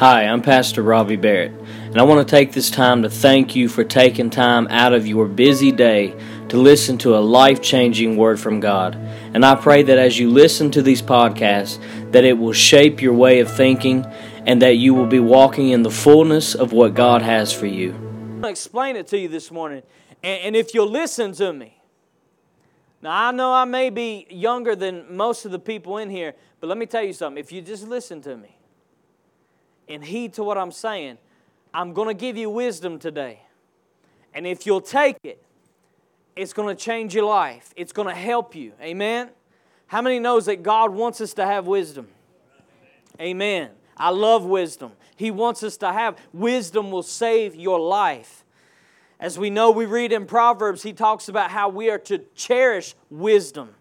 Hi, I'm Pastor Robbie Barrett, and I want to take this time to thank you for taking time out of your busy day to listen to a life-changing word from God. And I pray that as you listen to these podcasts, that it will shape your way of thinking and that you will be walking in the fullness of what God has for you. I'm going to explain it to you this morning, and, if you'll listen to me. Now, I know I may be younger than most of the people in here, but let me tell you something. If you just listen to me, and heed to what I'm saying, I'm going to give you wisdom today. And if you'll take it, it's going to change your life. It's going to help you. Amen. How many knows that God wants us to have wisdom? Amen. I love wisdom. He wants us to have wisdom will save your life. As we know, we read in Proverbs, he talks about how we are to cherish wisdom.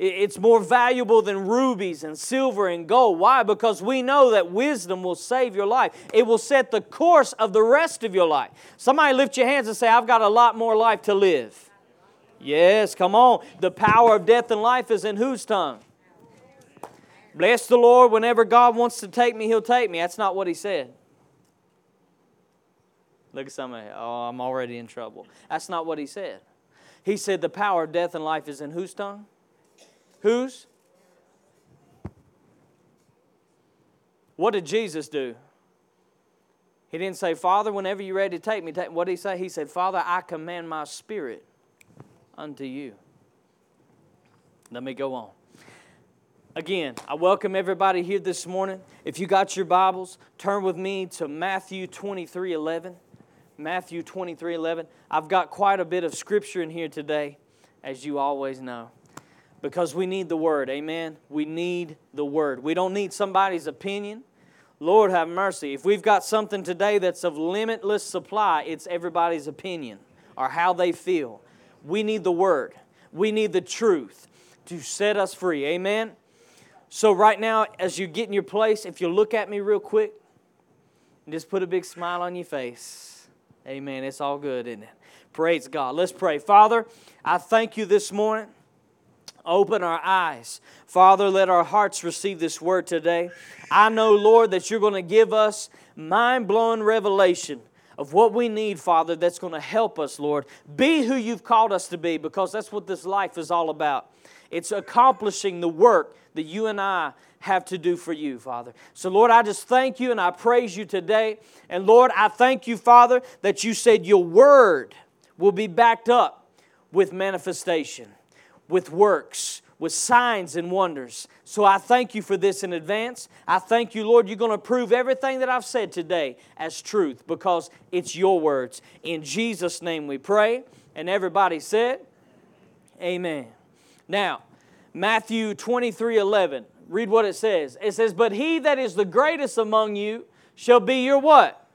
It's more valuable than rubies and silver and gold. Why? Because we know that wisdom will save your life. It will set the course of the rest of your life. Somebody lift your hands and say, I've got a lot more life to live. Yes, come on. The power of death and life is in whose tongue? Bless the Lord. Whenever God wants to take me, He'll take me. That's not what He said. Look at somebody. Oh, I'm already in trouble. That's not what He said. He said the power of death and life is in whose tongue? Whose? What did Jesus do? He didn't say, Father, whenever you're ready to take me, take. what did he say? He said, Father, I command my spirit unto you. Let me go on. Again, I welcome everybody here this morning. If you got your Bibles, turn with me to Matthew 23 11. Matthew 23 11. I've got quite a bit of scripture in here today, as you always know because we need the Word. Amen. We need the Word. We don't need somebody's opinion. Lord have mercy. If we've got something today that's of limitless supply, it's everybody's opinion or how they feel. We need the Word. We need the truth to set us free. Amen. So, right now, as you get in your place, if you look at me real quick and just put a big smile on your face. Amen. It's all good, isn't it? Praise God. Let's pray. Father, I thank you this morning. Open our eyes. Father, let our hearts receive this word today. I know, Lord, that you're going to give us mind blowing revelation of what we need, Father, that's going to help us, Lord. Be who you've called us to be because that's what this life is all about. It's accomplishing the work that you and I have to do for you, Father. So, Lord, I just thank you and I praise you today. And, Lord, I thank you, Father, that you said your word will be backed up with manifestation with works, with signs and wonders. So I thank you for this in advance. I thank you, Lord, you're going to prove everything that I've said today as truth because it's your words. In Jesus' name we pray. And everybody said, Amen. Now, Matthew 23 11. Read what it says. It says, But he that is the greatest among you shall be your what?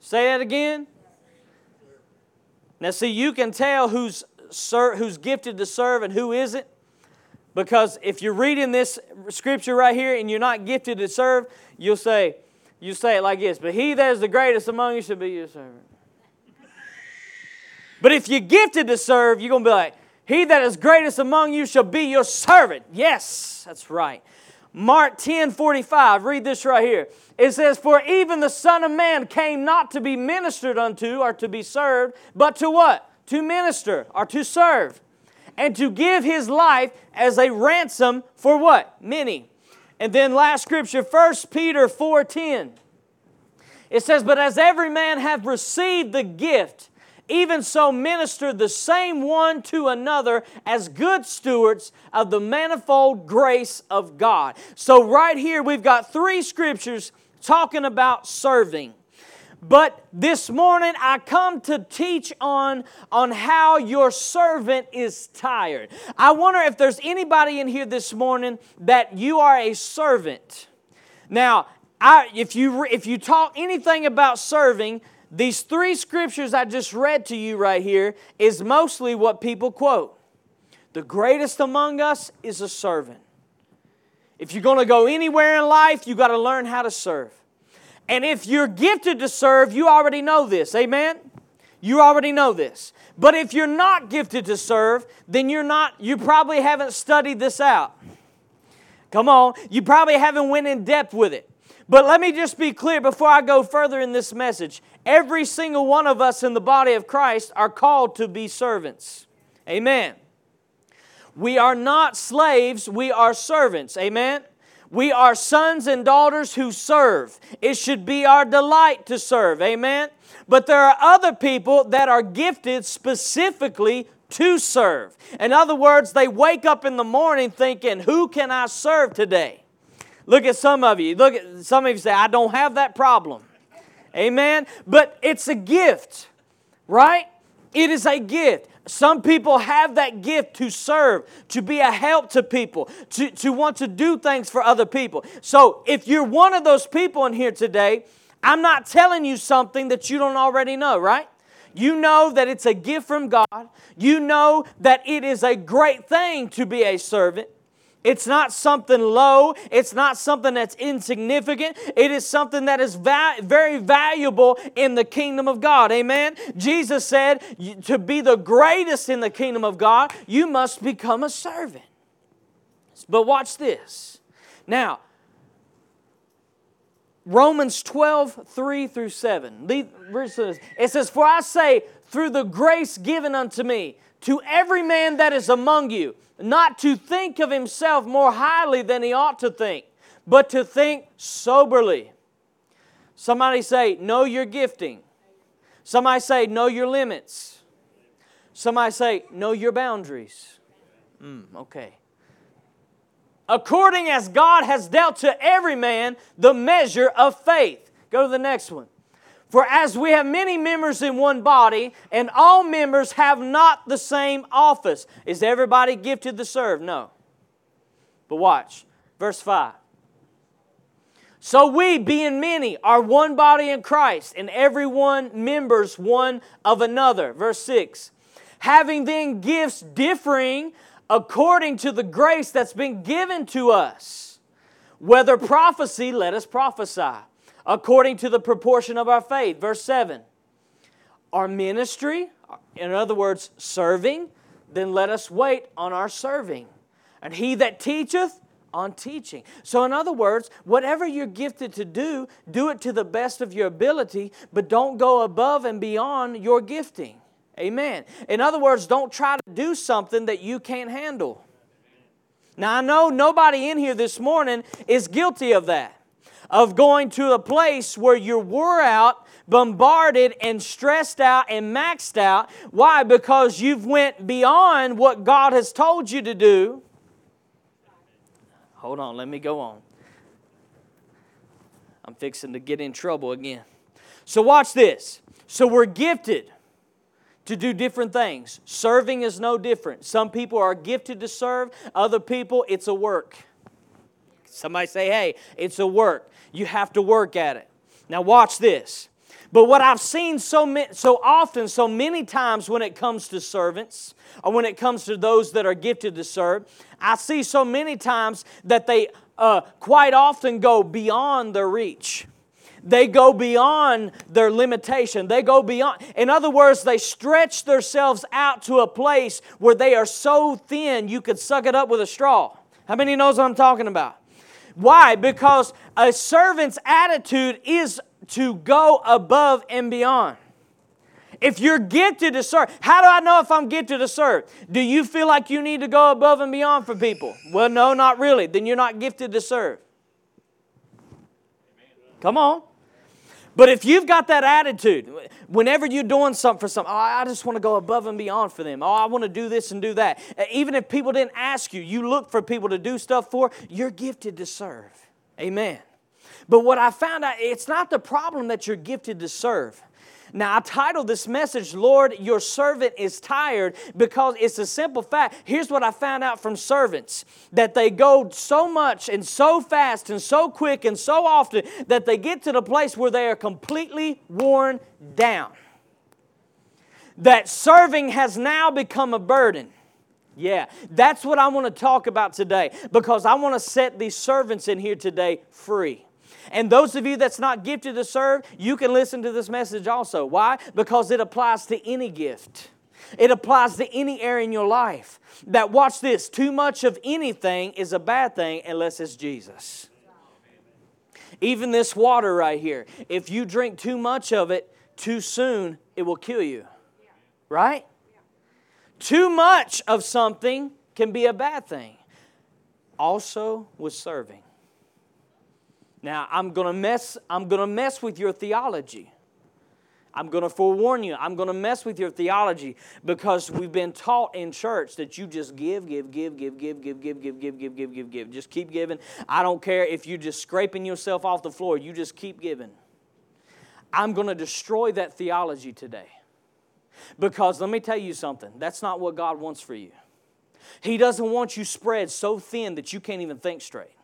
Say that again. Now, see, you can tell who's who's gifted to serve and who isn't. Because if you're reading this scripture right here and you're not gifted to serve, you'll say, you say it like this, but he that is the greatest among you should be your servant. But if you're gifted to serve, you're going to be like, he that is greatest among you shall be your servant. Yes, that's right. Mark 10 45, read this right here. It says, For even the Son of Man came not to be ministered unto or to be served, but to what? To minister or to serve and to give his life as a ransom for what? Many. And then last scripture, 1 Peter 4:10. It says, But as every man hath received the gift, even so minister the same one to another as good stewards of the manifold grace of God. So, right here, we've got three scriptures talking about serving. But this morning I come to teach on, on how your servant is tired. I wonder if there's anybody in here this morning that you are a servant. Now, I, if, you, if you talk anything about serving, these three scriptures I just read to you right here is mostly what people quote. The greatest among us is a servant. If you're going to go anywhere in life, you've got to learn how to serve. And if you're gifted to serve, you already know this. Amen? You already know this. But if you're not gifted to serve, then you're not, you probably haven't studied this out. Come on, you probably haven't went in depth with it. But let me just be clear before I go further in this message. Every single one of us in the body of Christ are called to be servants. Amen. We are not slaves, we are servants. Amen. We are sons and daughters who serve. It should be our delight to serve. Amen. But there are other people that are gifted specifically to serve. In other words, they wake up in the morning thinking, Who can I serve today? Look at some of you. Look at some of you say, I don't have that problem. Amen. But it's a gift, right? It is a gift. Some people have that gift to serve, to be a help to people, to, to want to do things for other people. So if you're one of those people in here today, I'm not telling you something that you don't already know, right? You know that it's a gift from God. You know that it is a great thing to be a servant. It's not something low. It's not something that's insignificant. It is something that is va- very valuable in the kingdom of God. Amen. Jesus said, to be the greatest in the kingdom of God, you must become a servant. But watch this. Now, Romans 12, 3 through 7. It says, For I say, through the grace given unto me, to every man that is among you, not to think of himself more highly than he ought to think, but to think soberly. Somebody say, Know your gifting. Somebody say, Know your limits. Somebody say, Know your boundaries. Mm, okay. According as God has dealt to every man the measure of faith. Go to the next one. For as we have many members in one body, and all members have not the same office. Is everybody gifted to serve? No. But watch, verse 5. So we, being many, are one body in Christ, and every one members one of another. Verse 6. Having then gifts differing according to the grace that's been given to us. Whether prophecy, let us prophesy according to the proportion of our faith. Verse 7. Our ministry, in other words, serving, then let us wait on our serving. And he that teacheth, on teaching. So, in other words, whatever you're gifted to do, do it to the best of your ability, but don't go above and beyond your gifting. Amen. In other words, don't try to do something that you can't handle. Now, I know nobody in here this morning is guilty of that of going to a place where you're wore out, bombarded and stressed out and maxed out. Why? Because you've went beyond what God has told you to do. Hold on, let me go on. I'm fixing to get in trouble again. So watch this. So we're gifted to do different things. Serving is no different. Some people are gifted to serve, other people it's a work. Somebody say, "Hey, it's a work." You have to work at it. Now, watch this. But what I've seen so, so often, so many times when it comes to servants, or when it comes to those that are gifted to serve, I see so many times that they uh, quite often go beyond their reach. They go beyond their limitation. They go beyond. In other words, they stretch themselves out to a place where they are so thin you could suck it up with a straw. How many knows what I'm talking about? Why? Because a servant's attitude is to go above and beyond. If you're gifted to serve, how do I know if I'm gifted to serve? Do you feel like you need to go above and beyond for people? Well, no, not really. Then you're not gifted to serve. Come on. But if you've got that attitude, whenever you're doing something for something, oh, I just want to go above and beyond for them. Oh, I want to do this and do that. Even if people didn't ask you, you look for people to do stuff for, you're gifted to serve. Amen. But what I found out, it's not the problem that you're gifted to serve. Now, I titled this message, Lord, Your Servant is Tired, because it's a simple fact. Here's what I found out from servants that they go so much and so fast and so quick and so often that they get to the place where they are completely worn down. That serving has now become a burden. Yeah, that's what I want to talk about today because I want to set these servants in here today free. And those of you that's not gifted to serve, you can listen to this message also. Why? Because it applies to any gift. It applies to any area in your life. That, watch this, too much of anything is a bad thing unless it's Jesus. Even this water right here, if you drink too much of it too soon, it will kill you. Right? Too much of something can be a bad thing. Also with serving. Now, I'm going to mess I'm going to mess with your theology. I'm going to forewarn you. I'm going to mess with your theology because we've been taught in church that you just give, give, give, give, give, give, give, give, give, give, give, give, give. Just keep giving. I don't care if you're just scraping yourself off the floor. You just keep giving. I'm going to destroy that theology today. Because let me tell you something, that's not what God wants for you. He doesn't want you spread so thin that you can't even think straight.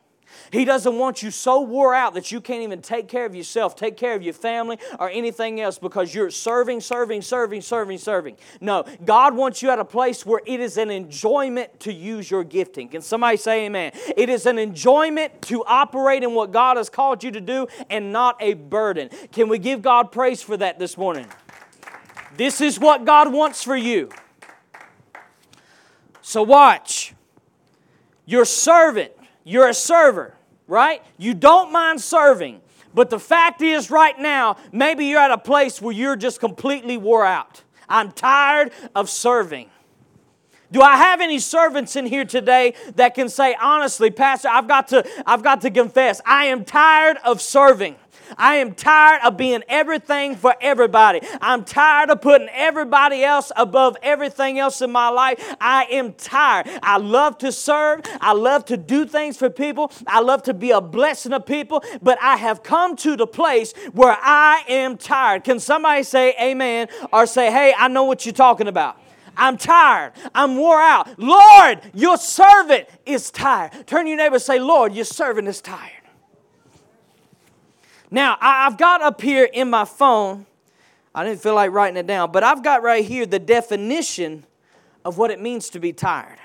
He doesn't want you so wore out that you can't even take care of yourself, take care of your family, or anything else because you're serving, serving, serving, serving, serving. No, God wants you at a place where it is an enjoyment to use your gifting. Can somebody say amen? It is an enjoyment to operate in what God has called you to do and not a burden. Can we give God praise for that this morning? This is what God wants for you. So watch. Your servant you're a server, right? You don't mind serving. But the fact is, right now, maybe you're at a place where you're just completely wore out. I'm tired of serving. Do I have any servants in here today that can say honestly, Pastor, I've got to I've got to confess, I am tired of serving. I am tired of being everything for everybody. I'm tired of putting everybody else above everything else in my life. I am tired. I love to serve. I love to do things for people. I love to be a blessing to people, but I have come to the place where I am tired. Can somebody say amen or say, hey, I know what you're talking about? I'm tired. I'm wore out. Lord, your servant is tired. Turn your neighbor say, Lord, your servant is tired. Now, I've got up here in my phone, I didn't feel like writing it down, but I've got right here the definition of what it means to be tired.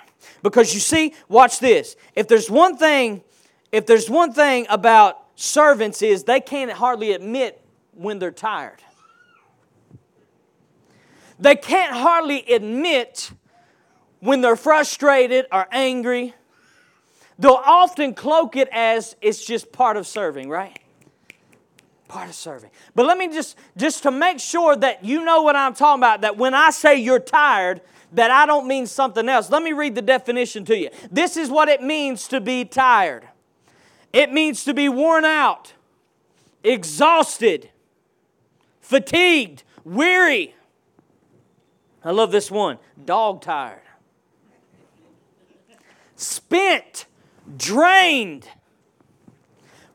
Because you see, watch this. If there's one thing, if there's one thing about servants is they can't hardly admit when they're tired. They can't hardly admit when they're frustrated or angry. They'll often cloak it as it's just part of serving, right? Part of serving. But let me just just to make sure that you know what I'm talking about that when I say you're tired that I don't mean something else. Let me read the definition to you. This is what it means to be tired. It means to be worn out, exhausted, fatigued, weary. I love this one. Dog tired. Spent, drained,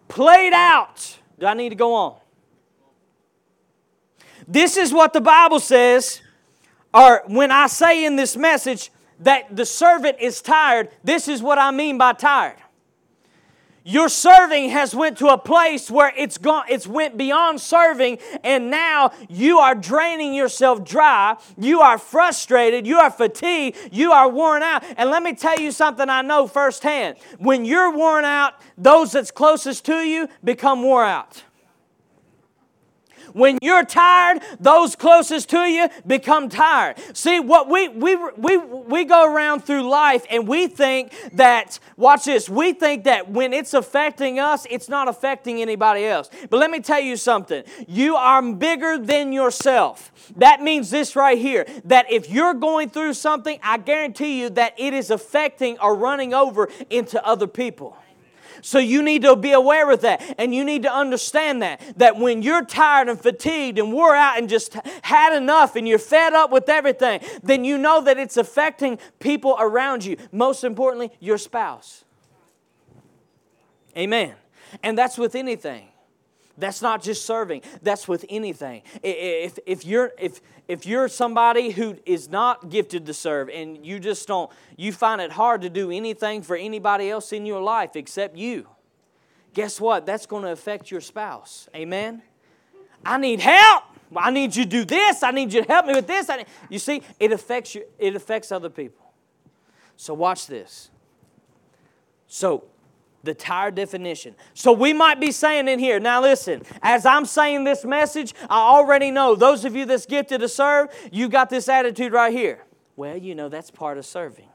played out do I need to go on? This is what the Bible says, or when I say in this message that the servant is tired, this is what I mean by tired. Your serving has went to a place where it's gone it's went beyond serving and now you are draining yourself dry. You are frustrated, you are fatigued, you are worn out. And let me tell you something I know firsthand. When you're worn out, those that's closest to you become worn out. When you're tired, those closest to you become tired. See, what we, we, we, we go around through life and we think that, watch this, we think that when it's affecting us, it's not affecting anybody else. But let me tell you something you are bigger than yourself. That means this right here that if you're going through something, I guarantee you that it is affecting or running over into other people. So you need to be aware of that and you need to understand that. That when you're tired and fatigued and wore out and just had enough and you're fed up with everything, then you know that it's affecting people around you. Most importantly, your spouse. Amen. And that's with anything. That's not just serving, that's with anything. If, if, you're, if, if you're somebody who is not gifted to serve and you just don't, you find it hard to do anything for anybody else in your life except you, guess what? That's going to affect your spouse. Amen? I need help. I need you to do this. I need you to help me with this. you see, it affects you, it affects other people. So watch this. So the tired definition. So we might be saying in here, now listen, as I'm saying this message, I already know those of you that's gifted to serve, you got this attitude right here. Well, you know, that's part of serving.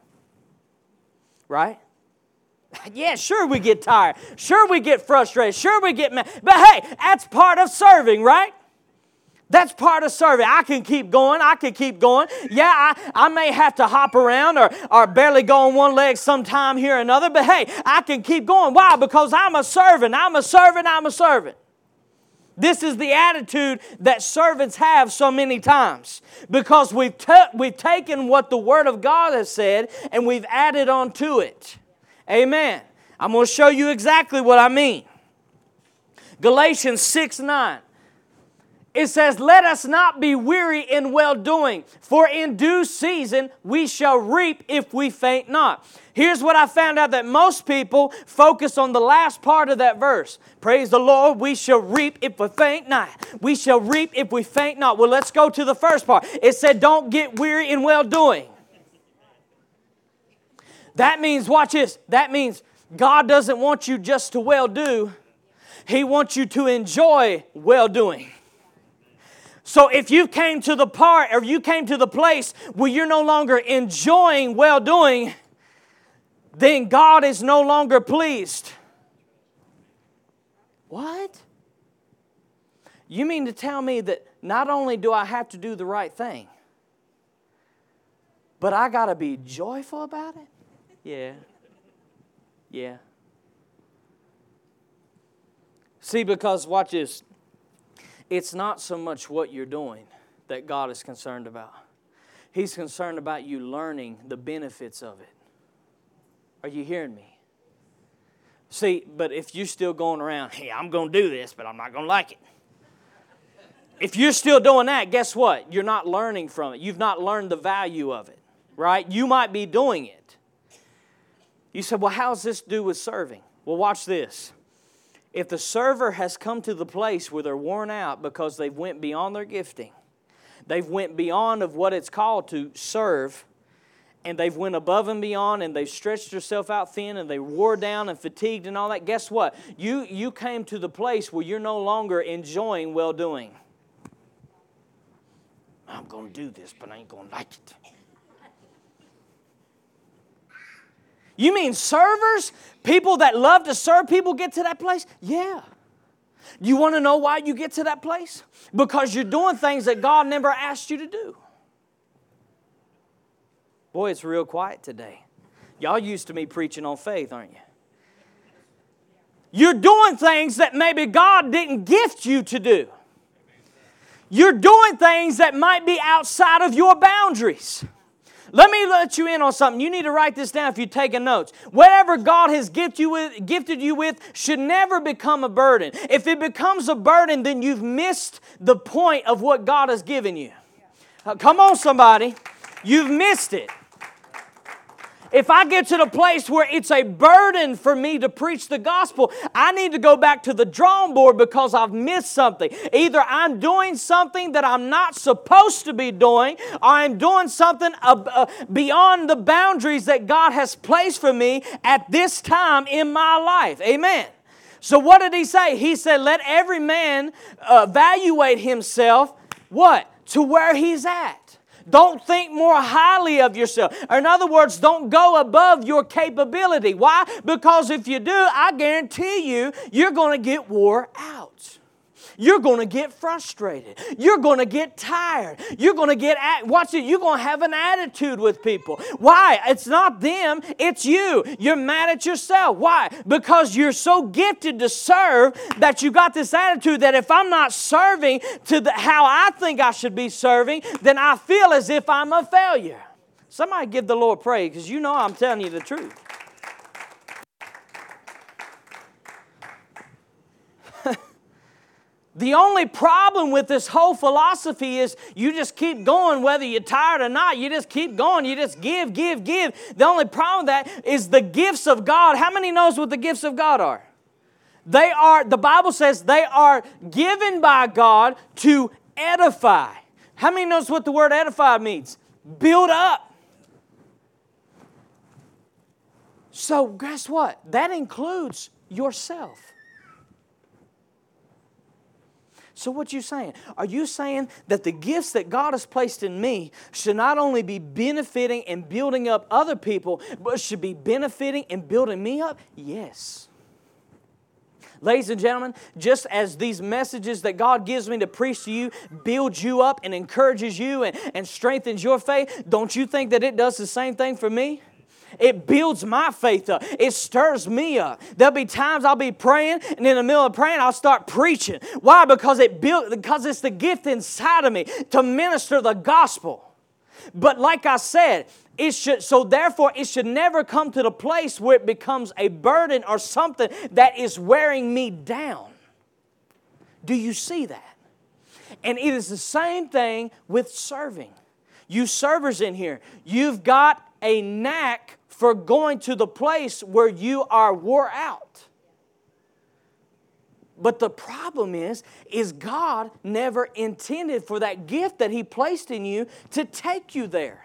Right? Yeah, sure we get tired. Sure we get frustrated. Sure we get mad. But hey, that's part of serving, right? That's part of serving. I can keep going. I can keep going. Yeah, I, I may have to hop around or, or barely go on one leg sometime here or another, but hey, I can keep going. Why? Because I'm a servant. I'm a servant. I'm a servant. This is the attitude that servants have so many times because we've, we've taken what the Word of God has said and we've added on to it. Amen. I'm going to show you exactly what I mean. Galatians 6 9 it says, Let us not be weary in well doing, for in due season we shall reap if we faint not. Here's what I found out that most people focus on the last part of that verse. Praise the Lord, we shall reap if we faint not. We shall reap if we faint not. Well, let's go to the first part. It said, Don't get weary in well doing. That means, watch this, that means God doesn't want you just to well do, He wants you to enjoy well doing. So if you came to the part or you came to the place where you're no longer enjoying well doing, then God is no longer pleased. What? You mean to tell me that not only do I have to do the right thing, but I got to be joyful about it? Yeah. Yeah. See, because watch this it's not so much what you're doing that God is concerned about. He's concerned about you learning the benefits of it. Are you hearing me? See, but if you're still going around, hey, I'm going to do this, but I'm not going to like it. If you're still doing that, guess what? You're not learning from it. You've not learned the value of it, right? You might be doing it. You said, well, how's this do with serving? Well, watch this. If the server has come to the place where they're worn out because they've went beyond their gifting, they've went beyond of what it's called to serve, and they've went above and beyond and they've stretched themselves out thin and they wore down and fatigued and all that guess what? You you came to the place where you're no longer enjoying well doing i'm going to do this but i ain't going to like it You mean servers? People that love to serve people get to that place? Yeah. You want to know why you get to that place? Because you're doing things that God never asked you to do. Boy, it's real quiet today. Y'all used to me preaching on faith, aren't you? You're doing things that maybe God didn't gift you to do. You're doing things that might be outside of your boundaries. Let me let you in on something. You need to write this down if you're taking notes. Whatever God has gifted you with, gifted you with should never become a burden. If it becomes a burden, then you've missed the point of what God has given you. Uh, come on, somebody. You've missed it. If I get to the place where it's a burden for me to preach the gospel, I need to go back to the drawing board because I've missed something. Either I'm doing something that I'm not supposed to be doing, or I'm doing something uh, beyond the boundaries that God has placed for me at this time in my life. Amen. So, what did he say? He said, Let every man uh, evaluate himself, what? To where he's at. Don't think more highly of yourself. Or in other words, don't go above your capability. Why? Because if you do, I guarantee you, you're going to get wore out. You're going to get frustrated. You're going to get tired. You're going to get, at, watch it, you're going to have an attitude with people. Why? It's not them, it's you. You're mad at yourself. Why? Because you're so gifted to serve that you got this attitude that if I'm not serving to the, how I think I should be serving, then I feel as if I'm a failure. Somebody give the Lord praise because you know I'm telling you the truth. The only problem with this whole philosophy is you just keep going whether you're tired or not. You just keep going. You just give, give, give. The only problem with that is the gifts of God. How many knows what the gifts of God are? They are, the Bible says they are given by God to edify. How many knows what the word edify means? Build up. So guess what? That includes yourself. So what you saying? Are you saying that the gifts that God has placed in me should not only be benefiting and building up other people, but should be benefiting and building me up? Yes. Ladies and gentlemen, just as these messages that God gives me to preach to you build you up and encourages you and, and strengthens your faith, don't you think that it does the same thing for me? It builds my faith up. It stirs me up. There'll be times I'll be praying, and in the middle of praying, I'll start preaching. Why? Because it built because it's the gift inside of me to minister the gospel. But like I said, it should so therefore it should never come to the place where it becomes a burden or something that is wearing me down. Do you see that? And it is the same thing with serving. You servers in here, you've got a knack for going to the place where you are wore out. But the problem is, is God never intended for that gift that He placed in you to take you there.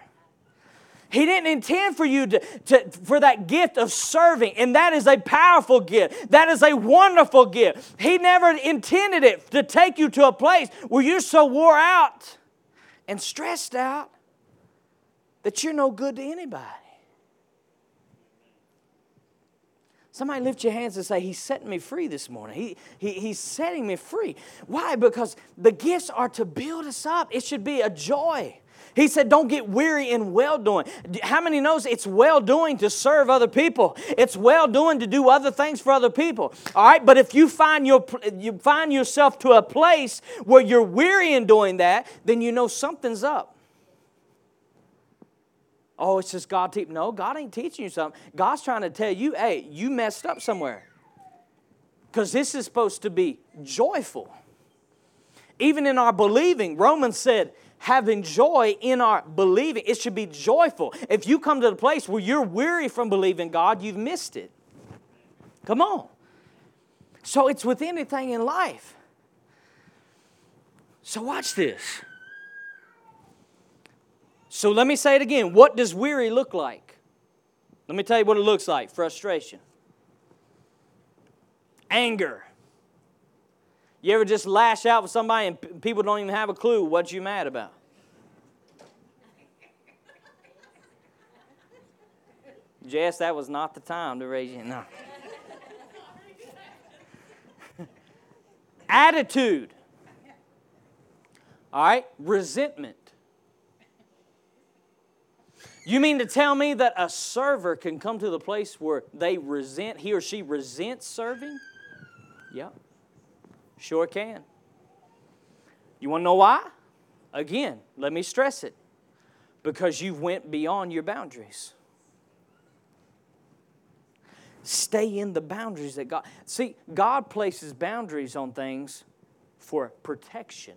He didn't intend for you to, to, for that gift of serving, and that is a powerful gift. That is a wonderful gift. He never intended it to take you to a place where you're so wore out and stressed out that you're no good to anybody. Somebody lift your hands and say, He's setting me free this morning. He, he, he's setting me free. Why? Because the gifts are to build us up. It should be a joy. He said, Don't get weary in well doing. How many knows it's well doing to serve other people? It's well doing to do other things for other people. All right, but if you find your you find yourself to a place where you're weary in doing that, then you know something's up. Oh, it's just God teaching. No, God ain't teaching you something. God's trying to tell you, hey, you messed up somewhere. Because this is supposed to be joyful. Even in our believing, Romans said, having joy in our believing. It should be joyful. If you come to the place where you're weary from believing God, you've missed it. Come on. So it's with anything in life. So watch this. So let me say it again. What does weary look like? Let me tell you what it looks like frustration, anger. You ever just lash out with somebody and people don't even have a clue what you mad about? Jess, that was not the time to raise your no. Attitude. All right, resentment. You mean to tell me that a server can come to the place where they resent, he or she resents serving? Yeah, sure can. You want to know why? Again, let me stress it. Because you went beyond your boundaries. Stay in the boundaries that God. See, God places boundaries on things for protection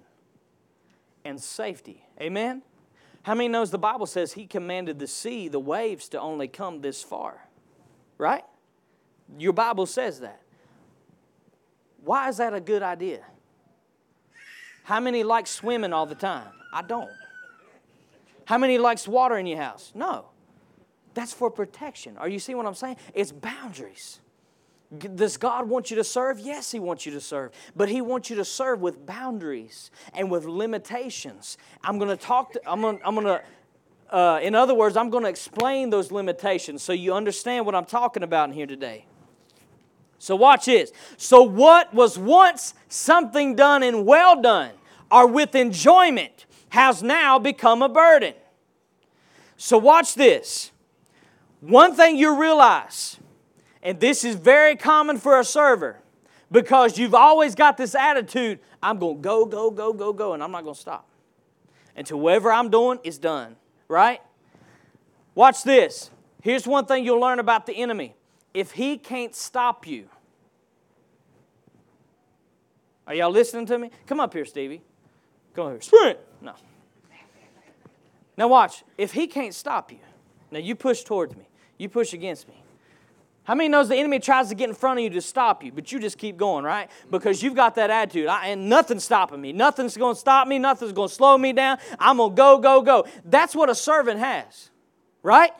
and safety. Amen? How many knows the Bible says he commanded the sea, the waves to only come this far? Right? Your Bible says that. Why is that a good idea? How many like swimming all the time? I don't. How many likes water in your house? No. That's for protection. Are you seeing what I'm saying? It's boundaries. Does God want you to serve? Yes, He wants you to serve. But He wants you to serve with boundaries and with limitations. I'm going to talk, to, I'm going to, I'm going to uh, in other words, I'm going to explain those limitations so you understand what I'm talking about in here today. So, watch this. So, what was once something done and well done, or with enjoyment, has now become a burden. So, watch this. One thing you realize and this is very common for a server because you've always got this attitude I'm going to go, go, go, go, go, and I'm not going to stop until whatever I'm doing is done, right? Watch this. Here's one thing you'll learn about the enemy if he can't stop you, are y'all listening to me? Come up here, Stevie. Come here. Sprint. No. Now watch. If he can't stop you, now you push towards me. You push against me. How many knows the enemy tries to get in front of you to stop you, but you just keep going, right? Because you've got that attitude. I, and nothing's stopping me. Nothing's going to stop me. Nothing's going to slow me down. I'm going to go, go, go. That's what a servant has, right?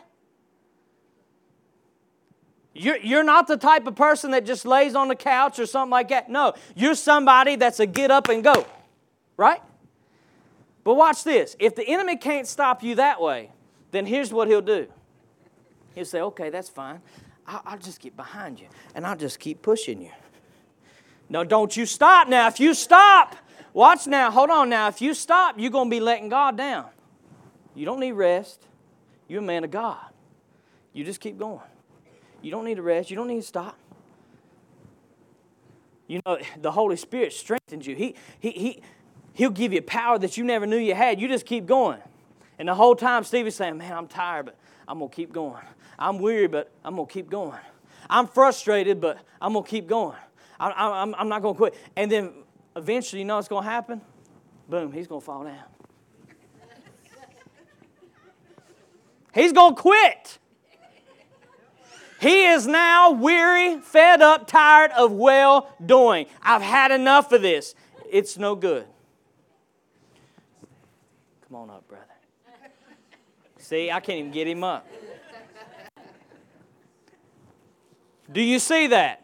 You're, you're not the type of person that just lays on the couch or something like that. No, you're somebody that's a get up and go, right? But watch this. If the enemy can't stop you that way, then here's what he'll do. He'll say, okay, that's fine. I'll, I'll just get behind you and I'll just keep pushing you. No, don't you stop now. If you stop, watch now, hold on now. If you stop, you're going to be letting God down. You don't need rest. You're a man of God. You just keep going. You don't need to rest. You don't need to stop. You know, the Holy Spirit strengthens you. He, he, he, he'll give you power that you never knew you had. You just keep going. And the whole time, Stevie's saying, Man, I'm tired, but I'm going to keep going. I'm weary, but I'm going to keep going. I'm frustrated, but I'm going to keep going. I, I'm, I'm not going to quit. And then eventually, you know what's going to happen? Boom, he's going to fall down. He's going to quit. He is now weary, fed up, tired of well doing. I've had enough of this. It's no good. Come on up, brother. See, I can't even get him up. Do you see that?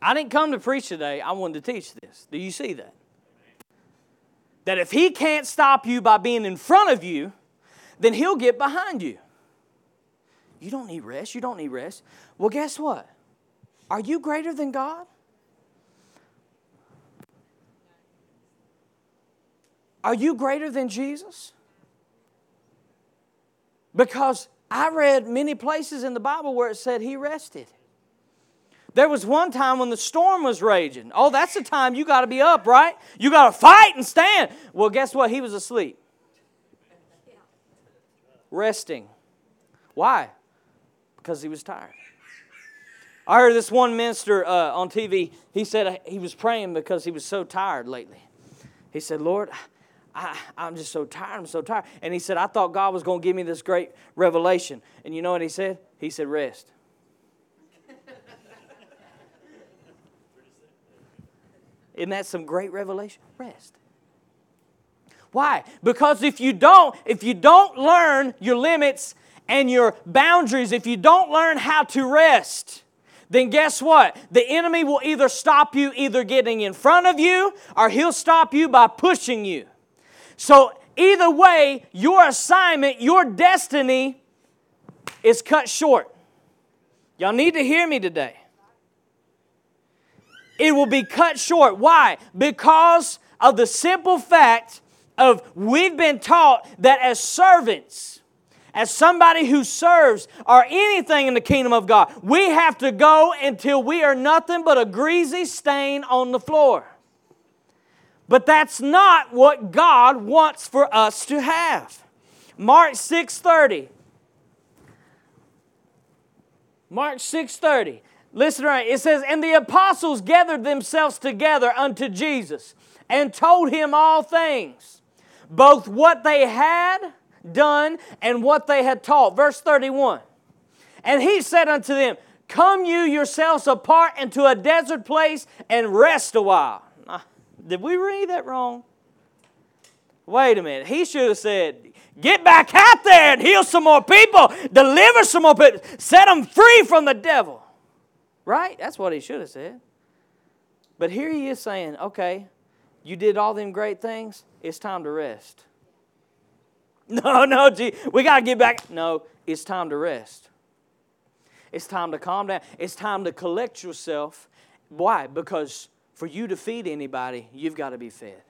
I didn't come to preach today, I wanted to teach this. Do you see that? That if he can't stop you by being in front of you, then he'll get behind you. You don't need rest. You don't need rest. Well, guess what? Are you greater than God? Are you greater than Jesus? Because I read many places in the Bible where it said he rested. There was one time when the storm was raging. Oh, that's the time you got to be up, right? You got to fight and stand. Well, guess what? He was asleep. Resting. Why? because he was tired. I heard this one minister uh, on TV, he said he was praying because he was so tired lately. He said, Lord, I, I'm just so tired. I'm so tired. And he said, I thought God was going to give me this great revelation. And you know what he said? He said, Rest. Isn't that some great revelation? Rest. Why? Because if you don't, if you don't learn your limits and your boundaries, if you don't learn how to rest, then guess what? The enemy will either stop you either getting in front of you or he'll stop you by pushing you. So, either way, your assignment, your destiny is cut short. Y'all need to hear me today. It will be cut short. Why? Because of the simple fact of we've been taught that as servants, as somebody who serves or anything in the kingdom of God, we have to go until we are nothing but a greasy stain on the floor. But that's not what God wants for us to have. Mark 6:30. Mark 6:30. Listen right. It says, "And the apostles gathered themselves together unto Jesus and told him all things, both what they had done and what they had taught. Verse 31. And he said unto them, Come you yourselves apart into a desert place and rest a while. Did we read that wrong? Wait a minute. He should have said, Get back out there and heal some more people, deliver some more people, set them free from the devil. Right? That's what he should have said. But here he is saying, Okay, you did all them great things, it's time to rest. No, no, gee, we got to get back. No, it's time to rest. It's time to calm down. It's time to collect yourself. Why? Because for you to feed anybody, you've got to be fed.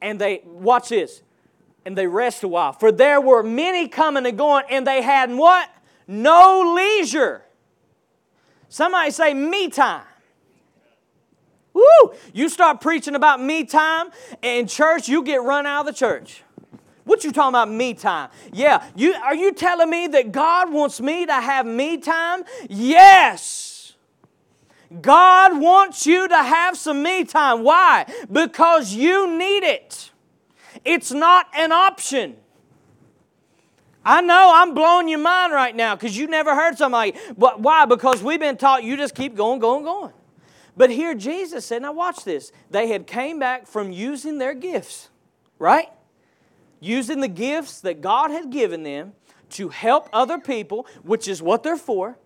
And they, watch this, and they rest a while. For there were many coming and going, and they had what? No leisure. Somebody say me time. Woo! You start preaching about me time in church, you get run out of the church. What you talking about me time? Yeah, you are you telling me that God wants me to have me time? Yes. God wants you to have some me time. Why? Because you need it. It's not an option. I know I'm blowing your mind right now because you never heard somebody. But why? Because we've been taught you just keep going, going, going. But here Jesus said, now watch this. They had came back from using their gifts, right? Using the gifts that God had given them to help other people, which is what they're for.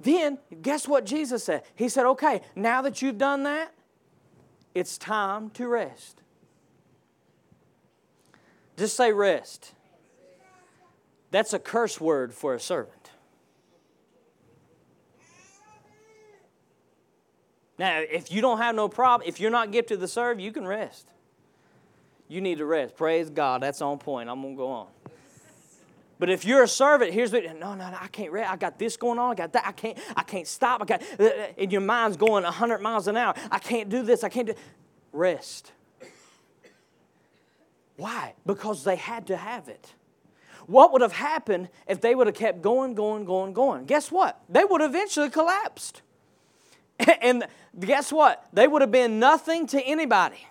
Then, guess what Jesus said? He said, okay, now that you've done that, it's time to rest. Just say rest. That's a curse word for a servant. Now, if you don't have no problem, if you're not gifted to serve, you can rest. You need to rest. Praise God. That's on point. I'm going to go on. But if you're a servant, here's what no, no, no, I can't rest. I got this going on. I got that. I can't, I can't stop. I got uh, uh, and your mind's going 100 miles an hour. I can't do this. I can't do rest. Why? Because they had to have it. What would have happened if they would have kept going, going, going, going? Guess what? They would have eventually collapsed. And guess what? They would have been nothing to anybody.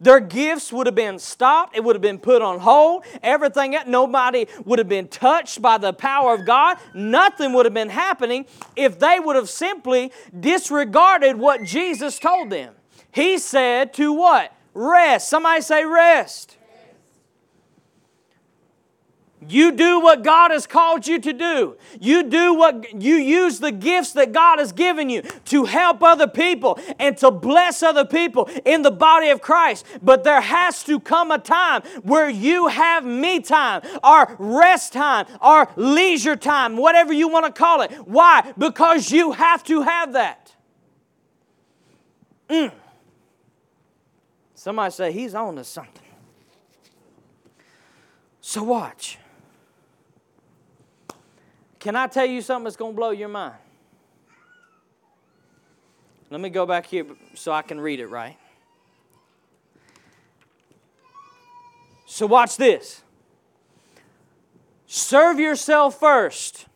Their gifts would have been stopped. It would have been put on hold. Everything, nobody would have been touched by the power of God. Nothing would have been happening if they would have simply disregarded what Jesus told them. He said to what? Rest. Somebody say rest. You do what God has called you to do. You do what you use the gifts that God has given you to help other people and to bless other people in the body of Christ. But there has to come a time where you have me time or rest time or leisure time, whatever you want to call it. Why? Because you have to have that. Mm. Somebody say he's on to something. So watch. Can I tell you something that's going to blow your mind? Let me go back here so I can read it right. So, watch this. Serve yourself first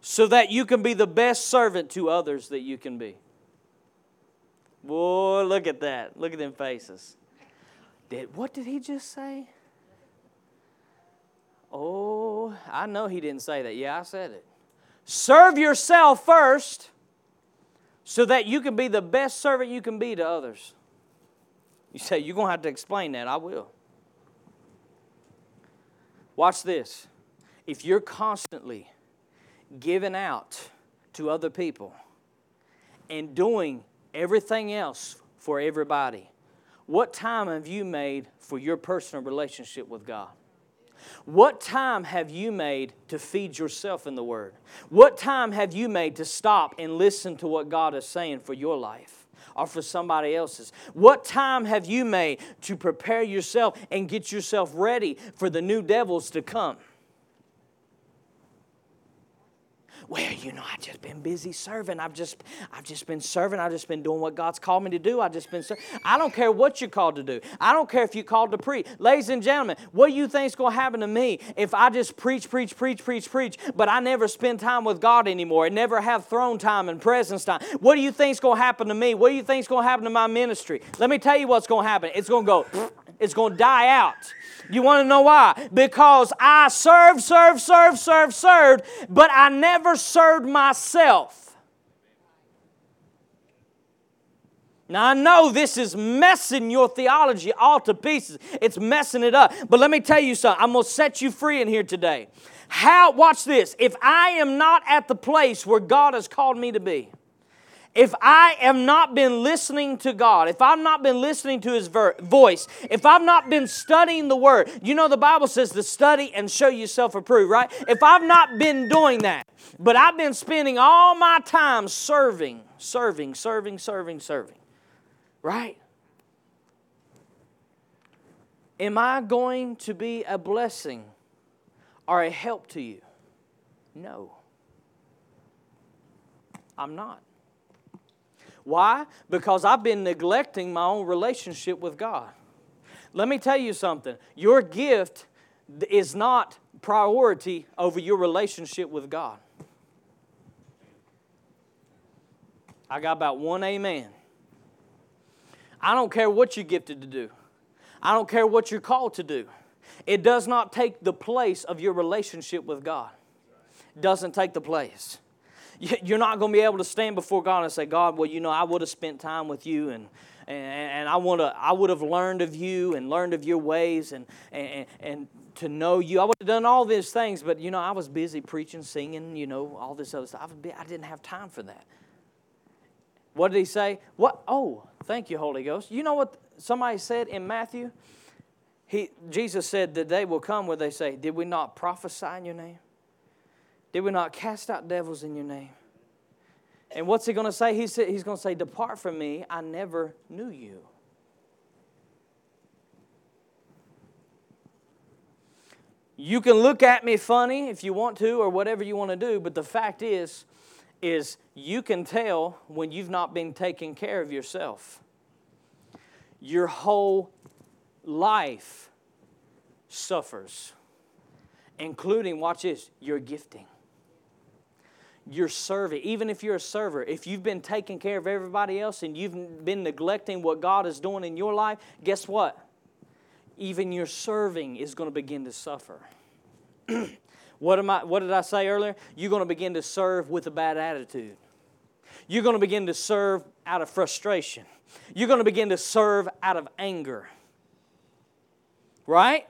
so that you can be the best servant to others that you can be. Boy, look at that. Look at them faces. Did, what did he just say? Oh, I know he didn't say that. Yeah, I said it. Serve yourself first so that you can be the best servant you can be to others. You say, You're going to have to explain that. I will. Watch this. If you're constantly giving out to other people and doing everything else for everybody, what time have you made for your personal relationship with God? What time have you made to feed yourself in the Word? What time have you made to stop and listen to what God is saying for your life? Or for somebody else's? What time have you made to prepare yourself and get yourself ready for the new devils to come? Well, you know, I've just been busy serving. I've just, I've just been serving. I've just been doing what God's called me to do. I've just been. I don't care what you're called to do. I don't care if you're called to preach. Ladies and gentlemen, what do you think's going to happen to me if I just preach, preach, preach, preach, preach, but I never spend time with God anymore and never have throne time and presence time? What do you think's going to happen to me? What do you think's going to happen to my ministry? Let me tell you what's going to happen. It's going to go, it's going to die out. You want to know why? Because I served, served, served, served, served, but I never served myself. Now, I know this is messing your theology all to pieces. It's messing it up. But let me tell you something. I'm going to set you free in here today. How, watch this. If I am not at the place where God has called me to be, if I have not been listening to God, if I've not been listening to His ver- voice, if I've not been studying the Word, you know the Bible says to study and show yourself approved, right? If I've not been doing that, but I've been spending all my time serving, serving, serving, serving, serving, right? Am I going to be a blessing or a help to you? No. I'm not. Why? Because I've been neglecting my own relationship with God. Let me tell you something. Your gift is not priority over your relationship with God. I got about one amen. I don't care what you're gifted to do. I don't care what you're called to do. It does not take the place of your relationship with God. It doesn't take the place you're not going to be able to stand before God and say, God, well, you know, I would have spent time with you and, and, I, want to, I would have learned of you and learned of your ways and, and, and to know you. I would have done all these things, but you know, I was busy preaching, singing, you know, all this other stuff. I didn't have time for that. What did he say? What? Oh, thank you, Holy Ghost. You know what somebody said in Matthew? He, Jesus said, The day will come where they say, Did we not prophesy in your name? Did we not cast out devils in your name? And what's he going to say? He said, he's going to say, Depart from me, I never knew you. You can look at me funny if you want to or whatever you want to do, but the fact is, is you can tell when you've not been taking care of yourself. Your whole life suffers, including, watch this, your gifting. Your serving, even if you're a server, if you've been taking care of everybody else and you've been neglecting what God is doing in your life, guess what? even your serving is going to begin to suffer. what, am I, what did I say earlier? You're going to begin to serve with a bad attitude. You're going to begin to serve out of frustration. You're going to begin to serve out of anger. Right?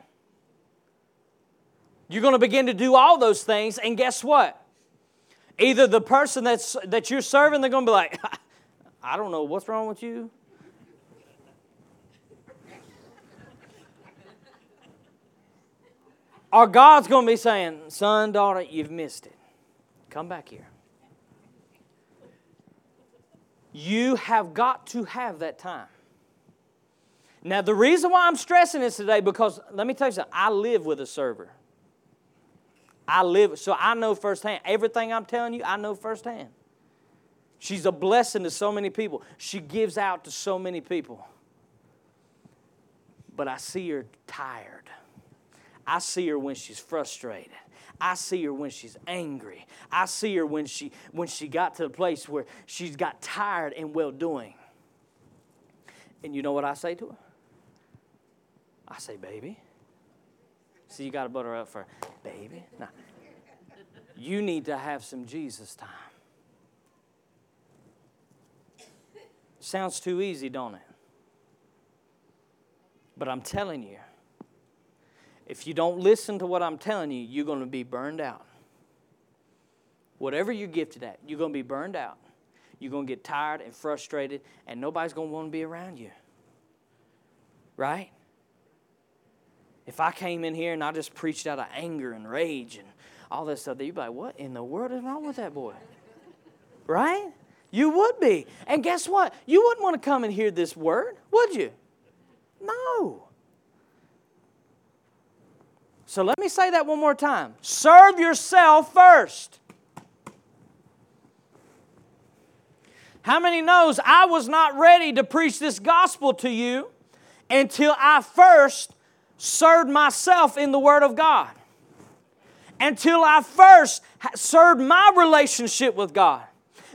You're going to begin to do all those things, and guess what? Either the person that's, that you're serving, they're going to be like, I don't know what's wrong with you. Or God's going to be saying, Son, daughter, you've missed it. Come back here. You have got to have that time. Now, the reason why I'm stressing this today, because let me tell you something, I live with a server. I live, so I know firsthand. Everything I'm telling you, I know firsthand. She's a blessing to so many people. She gives out to so many people. But I see her tired. I see her when she's frustrated. I see her when she's angry. I see her when she when she got to the place where she's got tired and well doing. And you know what I say to her? I say, baby. See, you got to butter up for baby. Now, you need to have some Jesus time. Sounds too easy, don't it? But I'm telling you, if you don't listen to what I'm telling you, you're going to be burned out. Whatever you're gifted at, you're going to be burned out. You're going to get tired and frustrated, and nobody's going to want to be around you. Right? If I came in here and I just preached out of anger and rage and all this stuff, you'd be like, what in the world is wrong with that boy? Right? You would be. And guess what? You wouldn't want to come and hear this word, would you? No. So let me say that one more time. Serve yourself first. How many knows I was not ready to preach this gospel to you until I first served myself in the Word of God? Until I first served my relationship with God.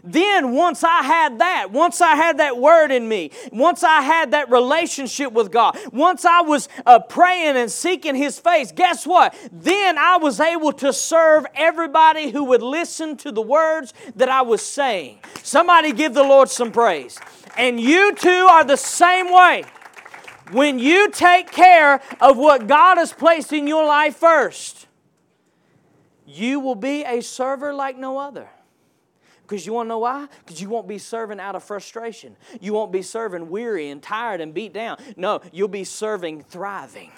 Then, once I had that, once I had that word in me, once I had that relationship with God, once I was uh, praying and seeking His face, guess what? Then I was able to serve everybody who would listen to the words that I was saying. Somebody give the Lord some praise. And you too are the same way. When you take care of what God has placed in your life first, you will be a server like no other. Because you want to know why? Because you won't be serving out of frustration. You won't be serving weary and tired and beat down. No, you'll be serving thriving.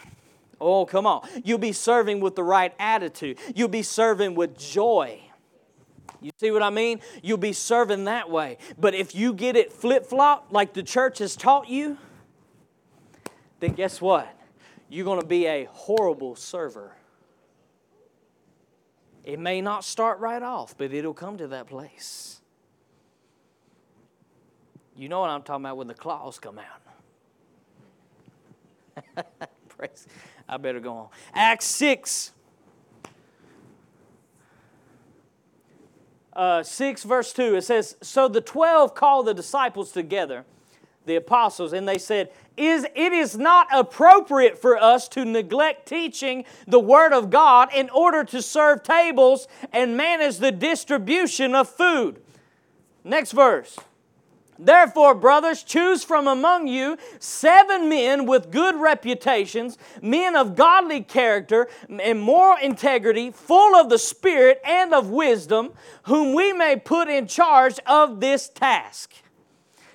Oh, come on. You'll be serving with the right attitude. You'll be serving with joy. You see what I mean? You'll be serving that way. But if you get it flip flop like the church has taught you, then guess what? You're going to be a horrible server. It may not start right off, but it'll come to that place. You know what I'm talking about when the claws come out. Praise. I better go on. Acts 6. Uh, 6 verse 2 it says so the 12 called the disciples together the apostles and they said is it is not appropriate for us to neglect teaching the word of God in order to serve tables and manage the distribution of food. Next verse. Therefore, brothers, choose from among you seven men with good reputations, men of godly character and moral integrity, full of the Spirit and of wisdom, whom we may put in charge of this task.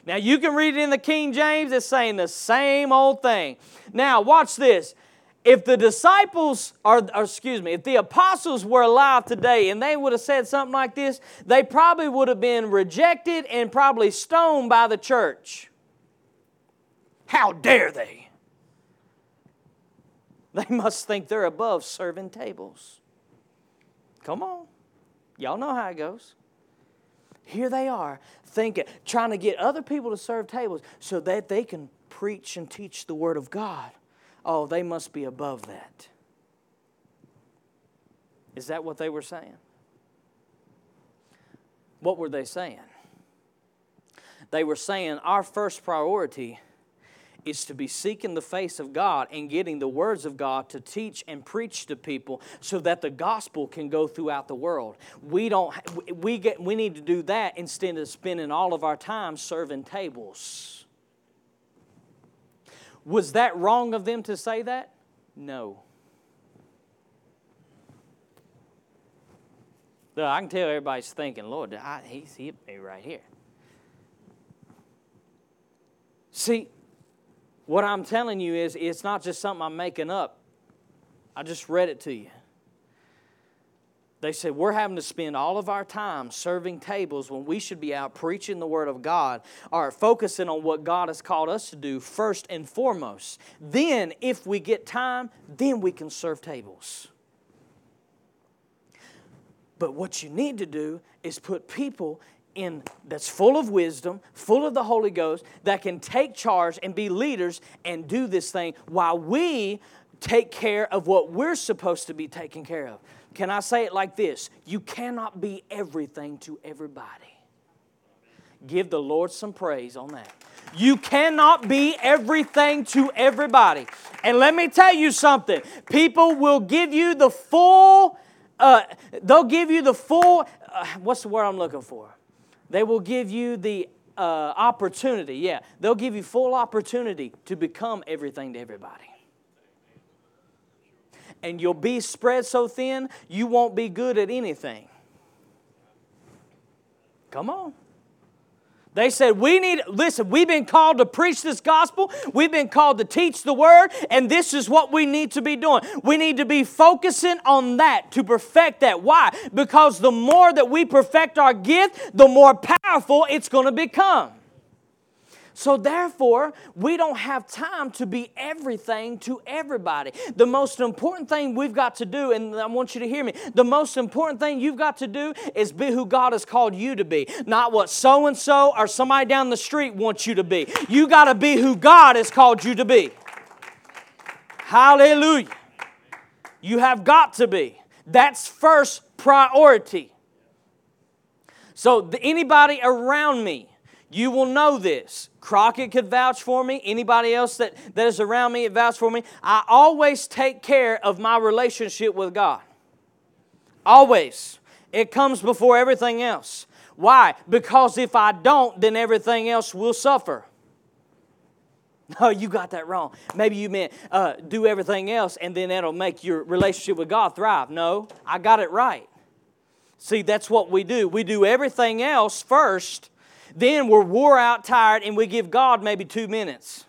Now, you can read it in the King James, it's saying the same old thing. Now, watch this if the disciples, or, or, excuse me, if the apostles were alive today and they would have said something like this, they probably would have been rejected and probably stoned by the church. How dare they? They must think they're above serving tables. Come on. Y'all know how it goes. Here they are, thinking, trying to get other people to serve tables so that they can preach and teach the Word of God. Oh, they must be above that. Is that what they were saying? What were they saying? They were saying our first priority is to be seeking the face of God and getting the words of God to teach and preach to people so that the gospel can go throughout the world. We don't we get we need to do that instead of spending all of our time serving tables. Was that wrong of them to say that? No. Look, I can tell everybody's thinking, Lord, I, he's hit me right here. See, what I'm telling you is it's not just something I'm making up. I just read it to you. They said, We're having to spend all of our time serving tables when we should be out preaching the Word of God or focusing on what God has called us to do first and foremost. Then, if we get time, then we can serve tables. But what you need to do is put people in that's full of wisdom, full of the Holy Ghost, that can take charge and be leaders and do this thing while we take care of what we're supposed to be taking care of. Can I say it like this? You cannot be everything to everybody. Give the Lord some praise on that. You cannot be everything to everybody. And let me tell you something people will give you the full, uh, they'll give you the full, uh, what's the word I'm looking for? They will give you the uh, opportunity, yeah, they'll give you full opportunity to become everything to everybody and you'll be spread so thin you won't be good at anything. Come on. They said, We need, listen, we've been called to preach this gospel. We've been called to teach the word, and this is what we need to be doing. We need to be focusing on that to perfect that. Why? Because the more that we perfect our gift, the more powerful it's going to become. So, therefore, we don't have time to be everything to everybody. The most important thing we've got to do, and I want you to hear me, the most important thing you've got to do is be who God has called you to be, not what so and so or somebody down the street wants you to be. You got to be who God has called you to be. Hallelujah. You have got to be. That's first priority. So, anybody around me, you will know this. Crockett could vouch for me. Anybody else that, that is around me vouch for me. I always take care of my relationship with God. Always. It comes before everything else. Why? Because if I don't, then everything else will suffer. No, you got that wrong. Maybe you meant uh, do everything else and then that'll make your relationship with God thrive. No, I got it right. See, that's what we do. We do everything else first then we're wore out, tired, and we give God maybe two minutes.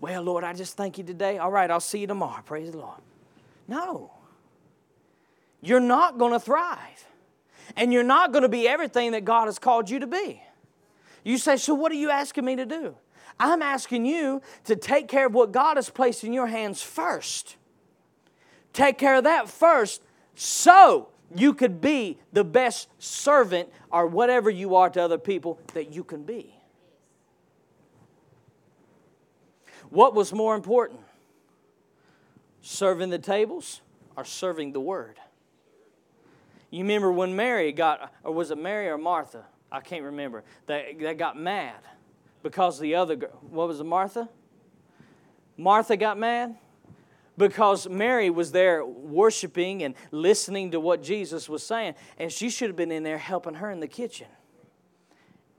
Well, Lord, I just thank you today. All right, I'll see you tomorrow. Praise the Lord. No. You're not going to thrive. And you're not going to be everything that God has called you to be. You say, So what are you asking me to do? I'm asking you to take care of what God has placed in your hands first. Take care of that first so you could be the best servant or whatever you are to other people that you can be. What was more important? Serving the tables or serving the word? You remember when Mary got, or was it Mary or Martha? I can't remember. They, they got mad because the other girl, what was it, Martha? Martha got mad because Mary was there worshiping and listening to what Jesus was saying, and she should have been in there helping her in the kitchen.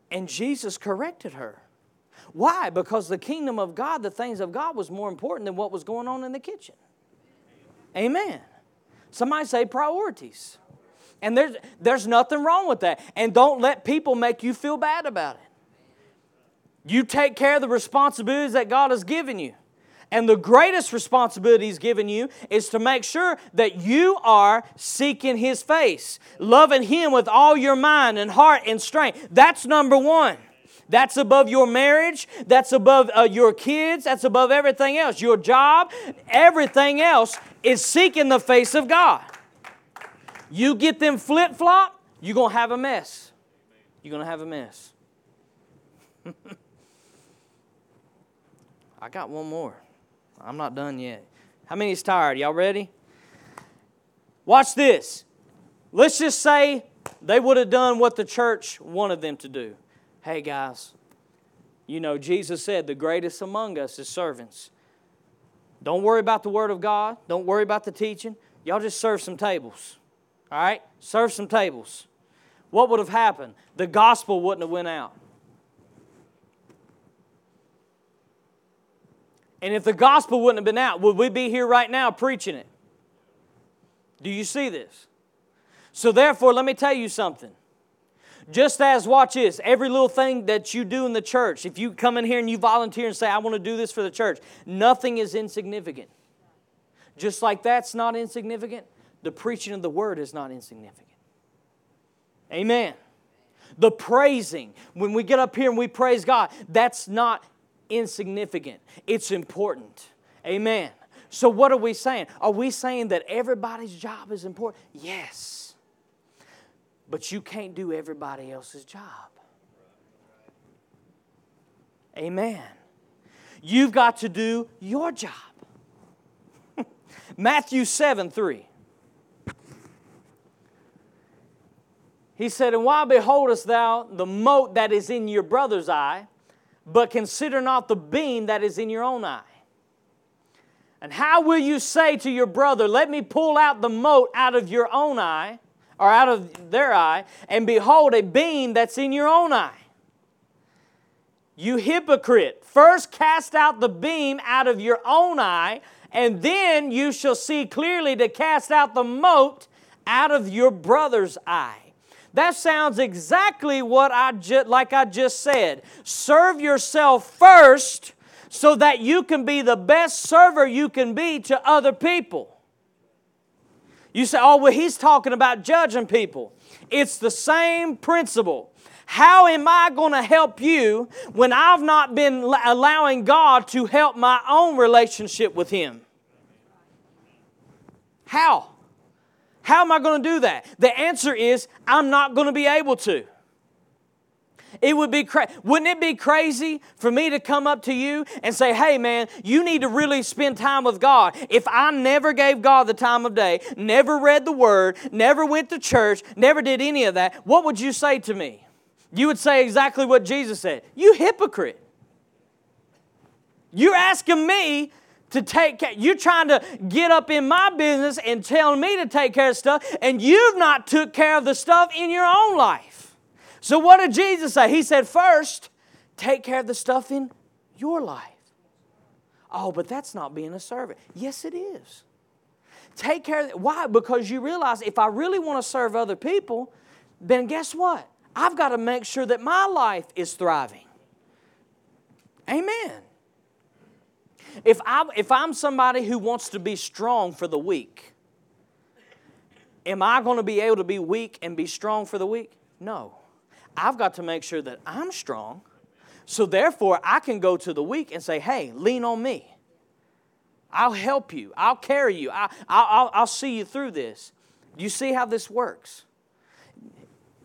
And Jesus corrected her. Why? Because the kingdom of God, the things of God, was more important than what was going on in the kitchen. Amen. Somebody say priorities. And there's, there's nothing wrong with that. And don't let people make you feel bad about it. You take care of the responsibilities that God has given you. And the greatest responsibility He's given you is to make sure that you are seeking His face, loving Him with all your mind and heart and strength. That's number one. That's above your marriage. That's above uh, your kids. That's above everything else. Your job, everything else is seeking the face of God. You get them flip flop, you're going to have a mess. You're going to have a mess. I got one more. I'm not done yet. How many is tired? Y'all ready? Watch this. Let's just say they would have done what the church wanted them to do. Hey, guys, you know, Jesus said the greatest among us is servants. Don't worry about the Word of God. Don't worry about the teaching. Y'all just serve some tables. All right? Serve some tables. What would have happened? The gospel wouldn't have went out. And if the gospel wouldn't have been out, would we be here right now preaching it? Do you see this? So, therefore, let me tell you something. Just as, watch this, every little thing that you do in the church, if you come in here and you volunteer and say, I want to do this for the church, nothing is insignificant. Just like that's not insignificant, the preaching of the word is not insignificant. Amen. The praising, when we get up here and we praise God, that's not insignificant. It's important. Amen. So, what are we saying? Are we saying that everybody's job is important? Yes. But you can't do everybody else's job. Amen. You've got to do your job. Matthew 7 3. He said, And why beholdest thou the mote that is in your brother's eye, but consider not the beam that is in your own eye? And how will you say to your brother, Let me pull out the mote out of your own eye, or out of their eye, and behold a beam that's in your own eye? You hypocrite, first cast out the beam out of your own eye, and then you shall see clearly to cast out the mote out of your brother's eye. That sounds exactly what I ju- like I just said. Serve yourself first so that you can be the best server you can be to other people. You say, "Oh, well he's talking about judging people." It's the same principle. How am I going to help you when I've not been allowing God to help my own relationship with him? How? How am I going to do that? The answer is I'm not going to be able to. It would be cra- wouldn't it be crazy for me to come up to you and say, "Hey man, you need to really spend time with God." If I never gave God the time of day, never read the word, never went to church, never did any of that, what would you say to me? You would say exactly what Jesus said. You hypocrite. You're asking me to take care. You're trying to get up in my business and telling me to take care of stuff, and you've not took care of the stuff in your own life. So what did Jesus say? He said, first, take care of the stuff in your life. Oh, but that's not being a servant. Yes, it is. Take care of it. Why? Because you realize if I really want to serve other people, then guess what? I've got to make sure that my life is thriving. Amen. If, I, if I'm somebody who wants to be strong for the weak, am I going to be able to be weak and be strong for the weak? No. I've got to make sure that I'm strong. So therefore, I can go to the weak and say, hey, lean on me. I'll help you. I'll carry you. I, will I'll see you through this. You see how this works?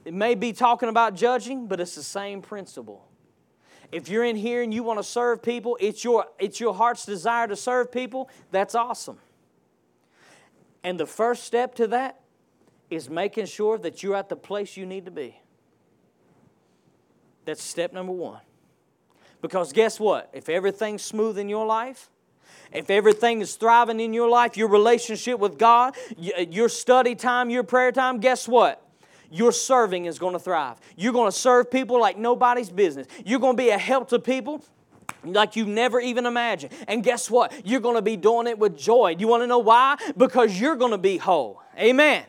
It may be talking about judging, but it's the same principle. If you're in here and you want to serve people, it's your, it's your heart's desire to serve people, that's awesome. And the first step to that is making sure that you're at the place you need to be. That's step number one. Because guess what? If everything's smooth in your life, if everything is thriving in your life, your relationship with God, your study time, your prayer time, guess what? Your serving is going to thrive. You're going to serve people like nobody's business. You're going to be a help to people like you've never even imagined. And guess what? You're going to be doing it with joy. Do you want to know why? Because you're going to be whole. Amen.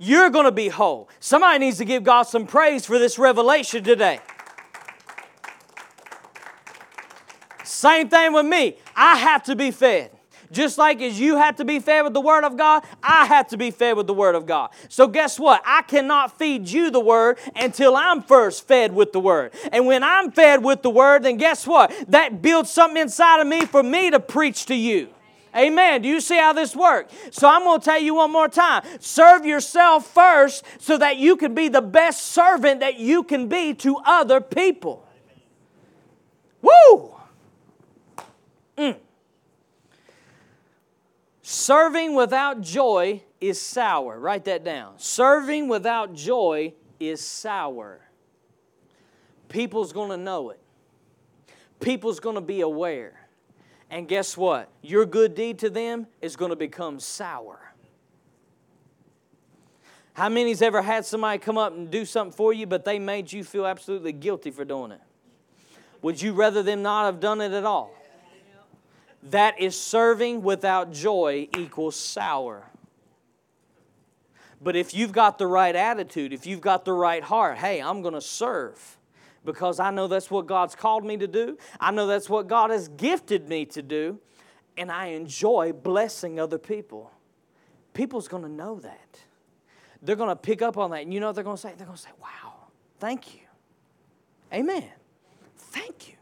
You're going to be whole. Somebody needs to give God some praise for this revelation today. Same thing with me. I have to be fed. Just like as you have to be fed with the Word of God, I have to be fed with the Word of God. So, guess what? I cannot feed you the Word until I'm first fed with the Word. And when I'm fed with the Word, then guess what? That builds something inside of me for me to preach to you. Amen. Do you see how this works? So I'm going to tell you one more time. Serve yourself first so that you can be the best servant that you can be to other people. Woo! Mm. Serving without joy is sour. Write that down. Serving without joy is sour. People's going to know it. People's going to be aware. And guess what? Your good deed to them is going to become sour. How many's ever had somebody come up and do something for you, but they made you feel absolutely guilty for doing it? Would you rather them not have done it at all? That is serving without joy equals sour. But if you've got the right attitude, if you've got the right heart, hey, I'm going to serve because I know that's what God's called me to do. I know that's what God has gifted me to do, and I enjoy blessing other people. People's going to know that. They're going to pick up on that, and you know what they're going to say? They're going to say, wow, thank you. Amen. Thank you.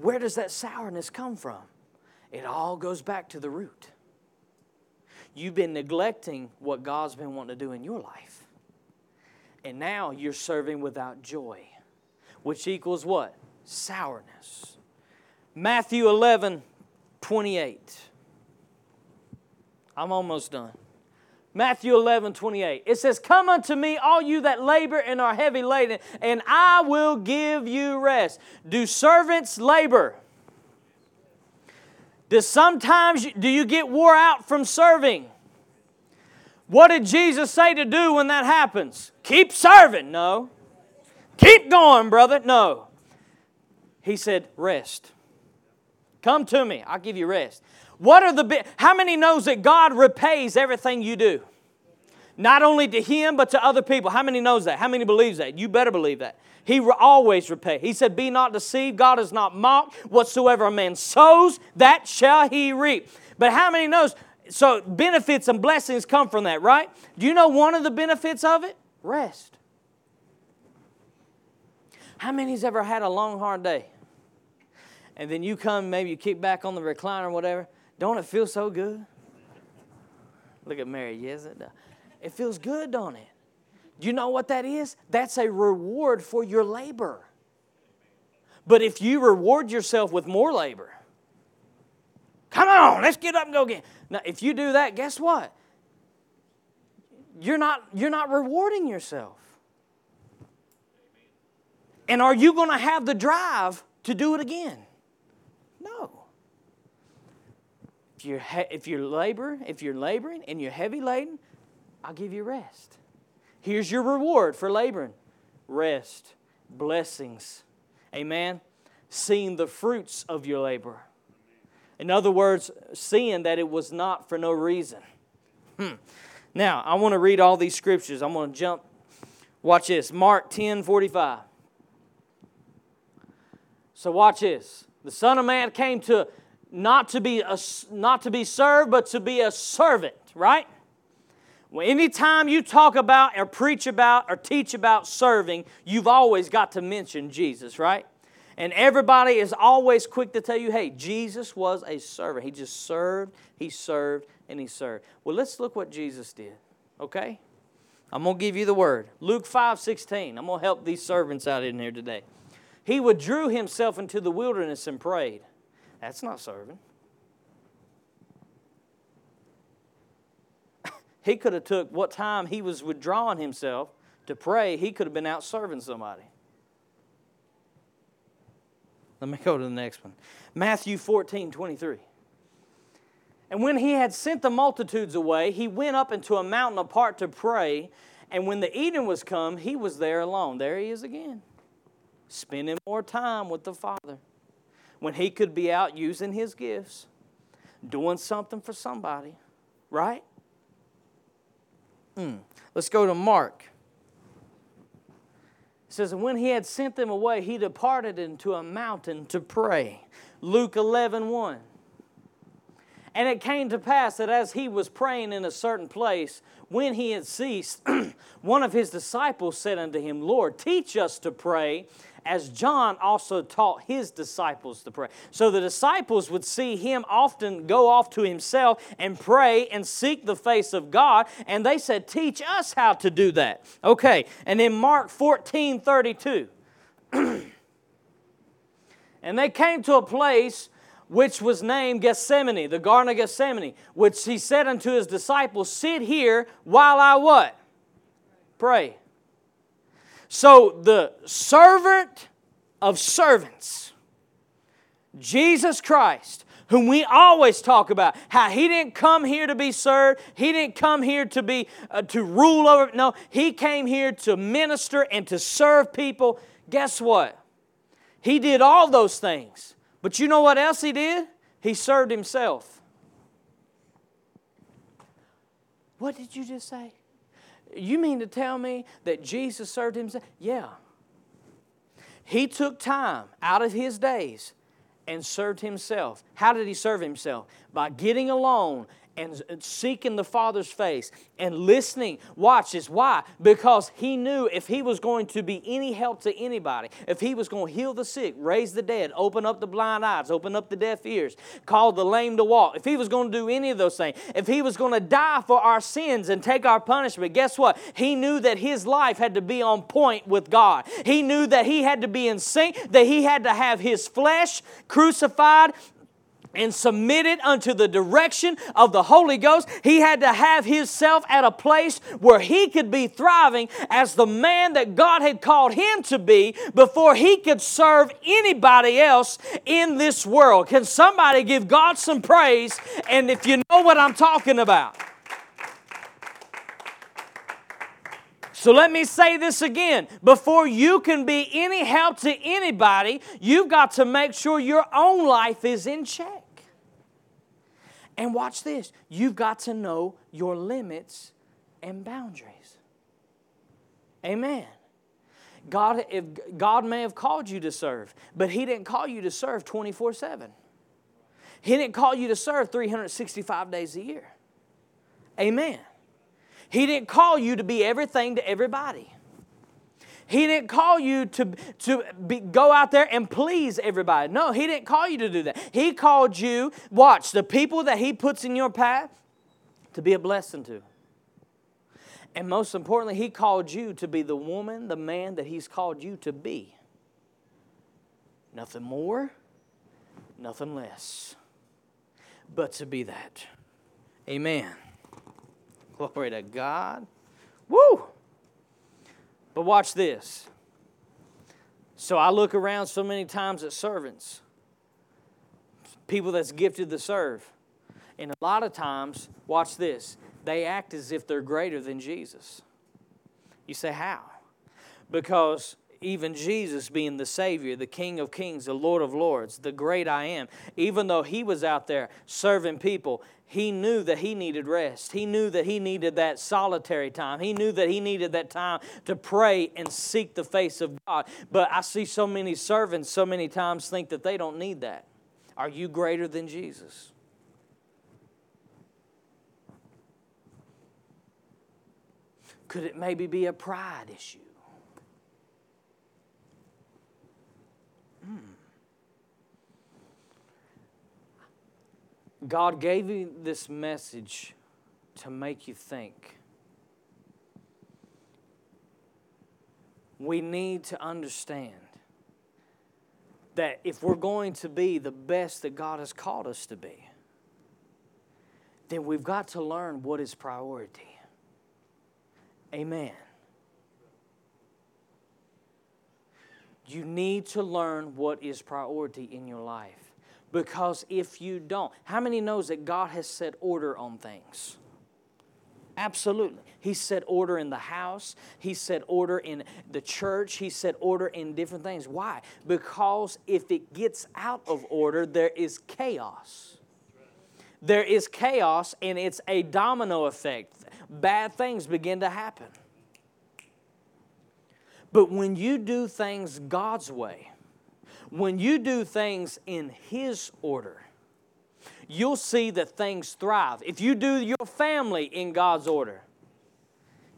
Where does that sourness come from? It all goes back to the root. You've been neglecting what God's been wanting to do in your life. And now you're serving without joy, which equals what? Sourness. Matthew 11, 28. I'm almost done. Matthew 11, 28. It says, Come unto me, all you that labor and are heavy laden, and I will give you rest. Do servants labor? Does sometimes do you get wore out from serving? What did Jesus say to do when that happens? Keep serving. No. Keep going, brother. No. He said, Rest. Come to me. I'll give you rest. What are the how many knows that God repays everything you do? Not only to him but to other people. How many knows that? How many believes that? You better believe that. He re- always repay. He said, "Be not deceived. God is not mocked. Whatsoever a man sows, that shall he reap." But how many knows? So benefits and blessings come from that, right? Do you know one of the benefits of it? Rest. How many's ever had a long, hard day? And then you come, maybe you kick back on the recliner or whatever, don't it feel so good? Look at Mary, yes, it does. It feels good, don't it? Do you know what that is? That's a reward for your labor. But if you reward yourself with more labor, come on, let's get up and go again. Now, if you do that, guess what? You're not, you're not rewarding yourself. And are you going to have the drive to do it again? No. If you're, if you're labor, if you're laboring and you're heavy laden, I'll give you rest. Here's your reward for laboring rest, blessings. Amen. Seeing the fruits of your labor. In other words, seeing that it was not for no reason. Hmm. Now, I want to read all these scriptures. I'm going to jump. Watch this Mark 10 45. So, watch this. The Son of Man came to not to be a, not to be served, but to be a servant, right? Well, anytime you talk about or preach about or teach about serving, you've always got to mention Jesus, right? And everybody is always quick to tell you, hey, Jesus was a servant. He just served, he served, and he served. Well, let's look what Jesus did, okay? I'm going to give you the word. Luke 5 16. I'm going to help these servants out in here today. He withdrew himself into the wilderness and prayed. That's not serving. he could have took what time he was withdrawing himself to pray, he could have been out serving somebody. Let me go to the next one. Matthew 14, 23. And when he had sent the multitudes away, he went up into a mountain apart to pray. And when the evening was come, he was there alone. There he is again, spending more time with the Father when he could be out using his gifts, doing something for somebody, right? Mm. Let's go to Mark. It says, And when he had sent them away, he departed into a mountain to pray. Luke 11 1. And it came to pass that as he was praying in a certain place, when he had ceased, one of his disciples said unto him, Lord, teach us to pray as John also taught his disciples to pray. So the disciples would see him often go off to himself and pray and seek the face of God, and they said, Teach us how to do that. Okay, and in Mark 14 32, and they came to a place which was named Gethsemane, the Garden of Gethsemane, which he said unto his disciples, Sit here while I what? Pray. So the servant of servants, Jesus Christ, whom we always talk about, how he didn't come here to be served, he didn't come here to be uh, to rule over. No, he came here to minister and to serve people. Guess what? He did all those things. But you know what else he did? He served himself. What did you just say? You mean to tell me that Jesus served himself? Yeah. He took time out of his days and served himself. How did he serve himself? By getting alone and seeking the Father's face and listening. Watch this. Why? Because he knew if he was going to be any help to anybody, if he was going to heal the sick, raise the dead, open up the blind eyes, open up the deaf ears, call the lame to walk, if he was going to do any of those things, if he was going to die for our sins and take our punishment, guess what? He knew that his life had to be on point with God. He knew that he had to be in sync, that he had to have his flesh crucified and submitted unto the direction of the Holy Ghost. He had to have himself at a place where he could be thriving as the man that God had called him to be before he could serve anybody else in this world. Can somebody give God some praise? And if you know what I'm talking about, So let me say this again. Before you can be any help to anybody, you've got to make sure your own life is in check. And watch this you've got to know your limits and boundaries. Amen. God, if God may have called you to serve, but He didn't call you to serve 24 7. He didn't call you to serve 365 days a year. Amen. He didn't call you to be everything to everybody. He didn't call you to, to be, go out there and please everybody. No, He didn't call you to do that. He called you, watch, the people that He puts in your path to be a blessing to. And most importantly, He called you to be the woman, the man that He's called you to be. Nothing more, nothing less, but to be that. Amen. Glory to God. Woo! But watch this. So I look around so many times at servants, people that's gifted to serve. And a lot of times, watch this, they act as if they're greater than Jesus. You say, how? Because even Jesus being the Savior, the King of Kings, the Lord of Lords, the great I am, even though He was out there serving people, he knew that he needed rest. He knew that he needed that solitary time. He knew that he needed that time to pray and seek the face of God. But I see so many servants so many times think that they don't need that. Are you greater than Jesus? Could it maybe be a pride issue? God gave you this message to make you think. We need to understand that if we're going to be the best that God has called us to be, then we've got to learn what is priority. Amen. You need to learn what is priority in your life Because if you don't, how many knows that God has set order on things? Absolutely. He set order in the house. He set order in the church. He set order in different things. Why? Because if it gets out of order, there is chaos. There is chaos, and it's a domino effect. Bad things begin to happen. But when you do things God's way, when you do things in His order, you'll see that things thrive. If you do your family in God's order,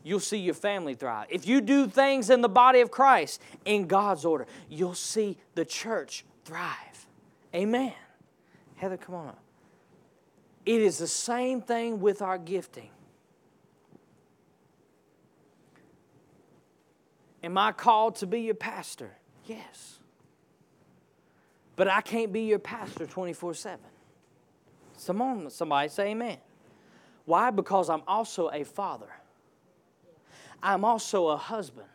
you'll see your family thrive. If you do things in the body of Christ in God's order, you'll see the church thrive. Amen. Heather, come on up. It is the same thing with our gifting. Am I called to be your pastor? Yes. But I can't be your pastor 24 7. Somebody say amen. Why? Because I'm also a father. I'm also a husband.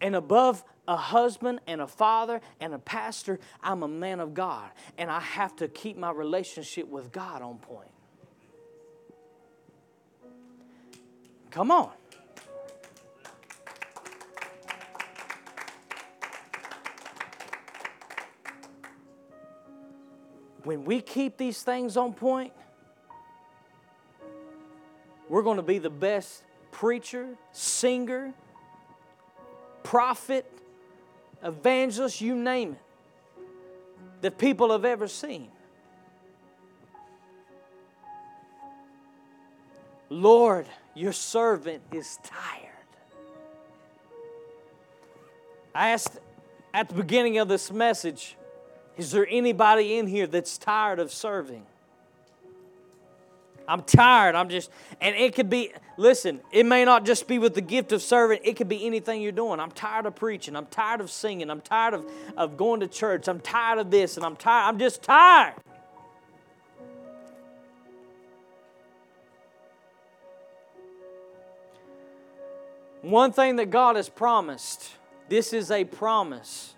And above a husband and a father and a pastor, I'm a man of God. And I have to keep my relationship with God on point. Come on. When we keep these things on point, we're going to be the best preacher, singer, prophet, evangelist, you name it, that people have ever seen. Lord, your servant is tired. I asked at the beginning of this message, is there anybody in here that's tired of serving? I'm tired. I'm just, and it could be, listen, it may not just be with the gift of serving, it could be anything you're doing. I'm tired of preaching. I'm tired of singing. I'm tired of, of going to church. I'm tired of this, and I'm tired. I'm just tired. One thing that God has promised, this is a promise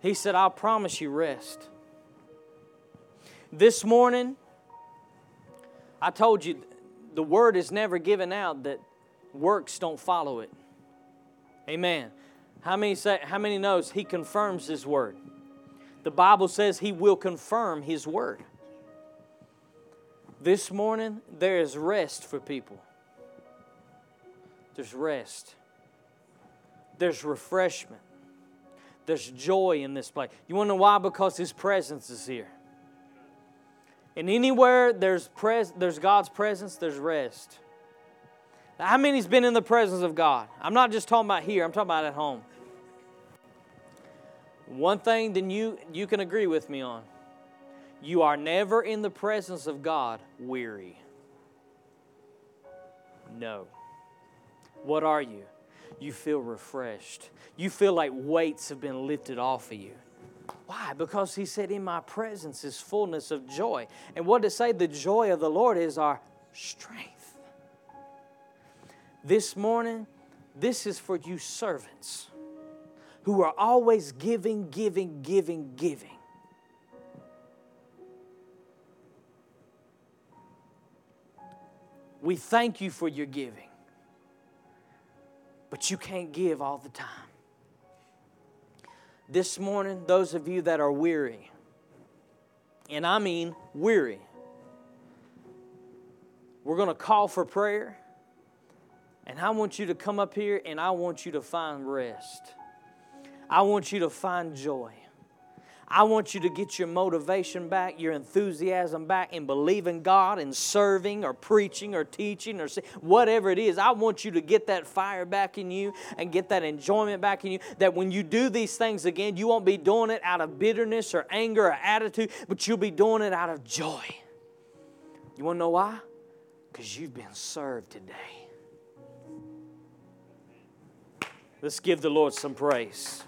he said, I'll promise you rest. This morning, I told you the word is never given out that works don't follow it. Amen. How many say how many knows he confirms his word? The Bible says he will confirm his word. This morning there is rest for people. There's rest. There's refreshment. There's joy in this place. You want to know why? Because His presence is here. And anywhere there's, pres- there's God's presence, there's rest. How many's been in the presence of God? I'm not just talking about here, I'm talking about at home. One thing then you, you can agree with me on you are never in the presence of God weary. No. What are you? You feel refreshed. You feel like weights have been lifted off of you. Why? Because he said, In my presence is fullness of joy. And what to say? The joy of the Lord is our strength. This morning, this is for you servants who are always giving, giving, giving, giving. We thank you for your giving but you can't give all the time. This morning, those of you that are weary, and I mean weary, we're going to call for prayer. And I want you to come up here and I want you to find rest. I want you to find joy. I want you to get your motivation back, your enthusiasm back in believing God and serving or preaching or teaching or whatever it is. I want you to get that fire back in you and get that enjoyment back in you. That when you do these things again, you won't be doing it out of bitterness or anger or attitude, but you'll be doing it out of joy. You want to know why? Because you've been served today. Let's give the Lord some praise.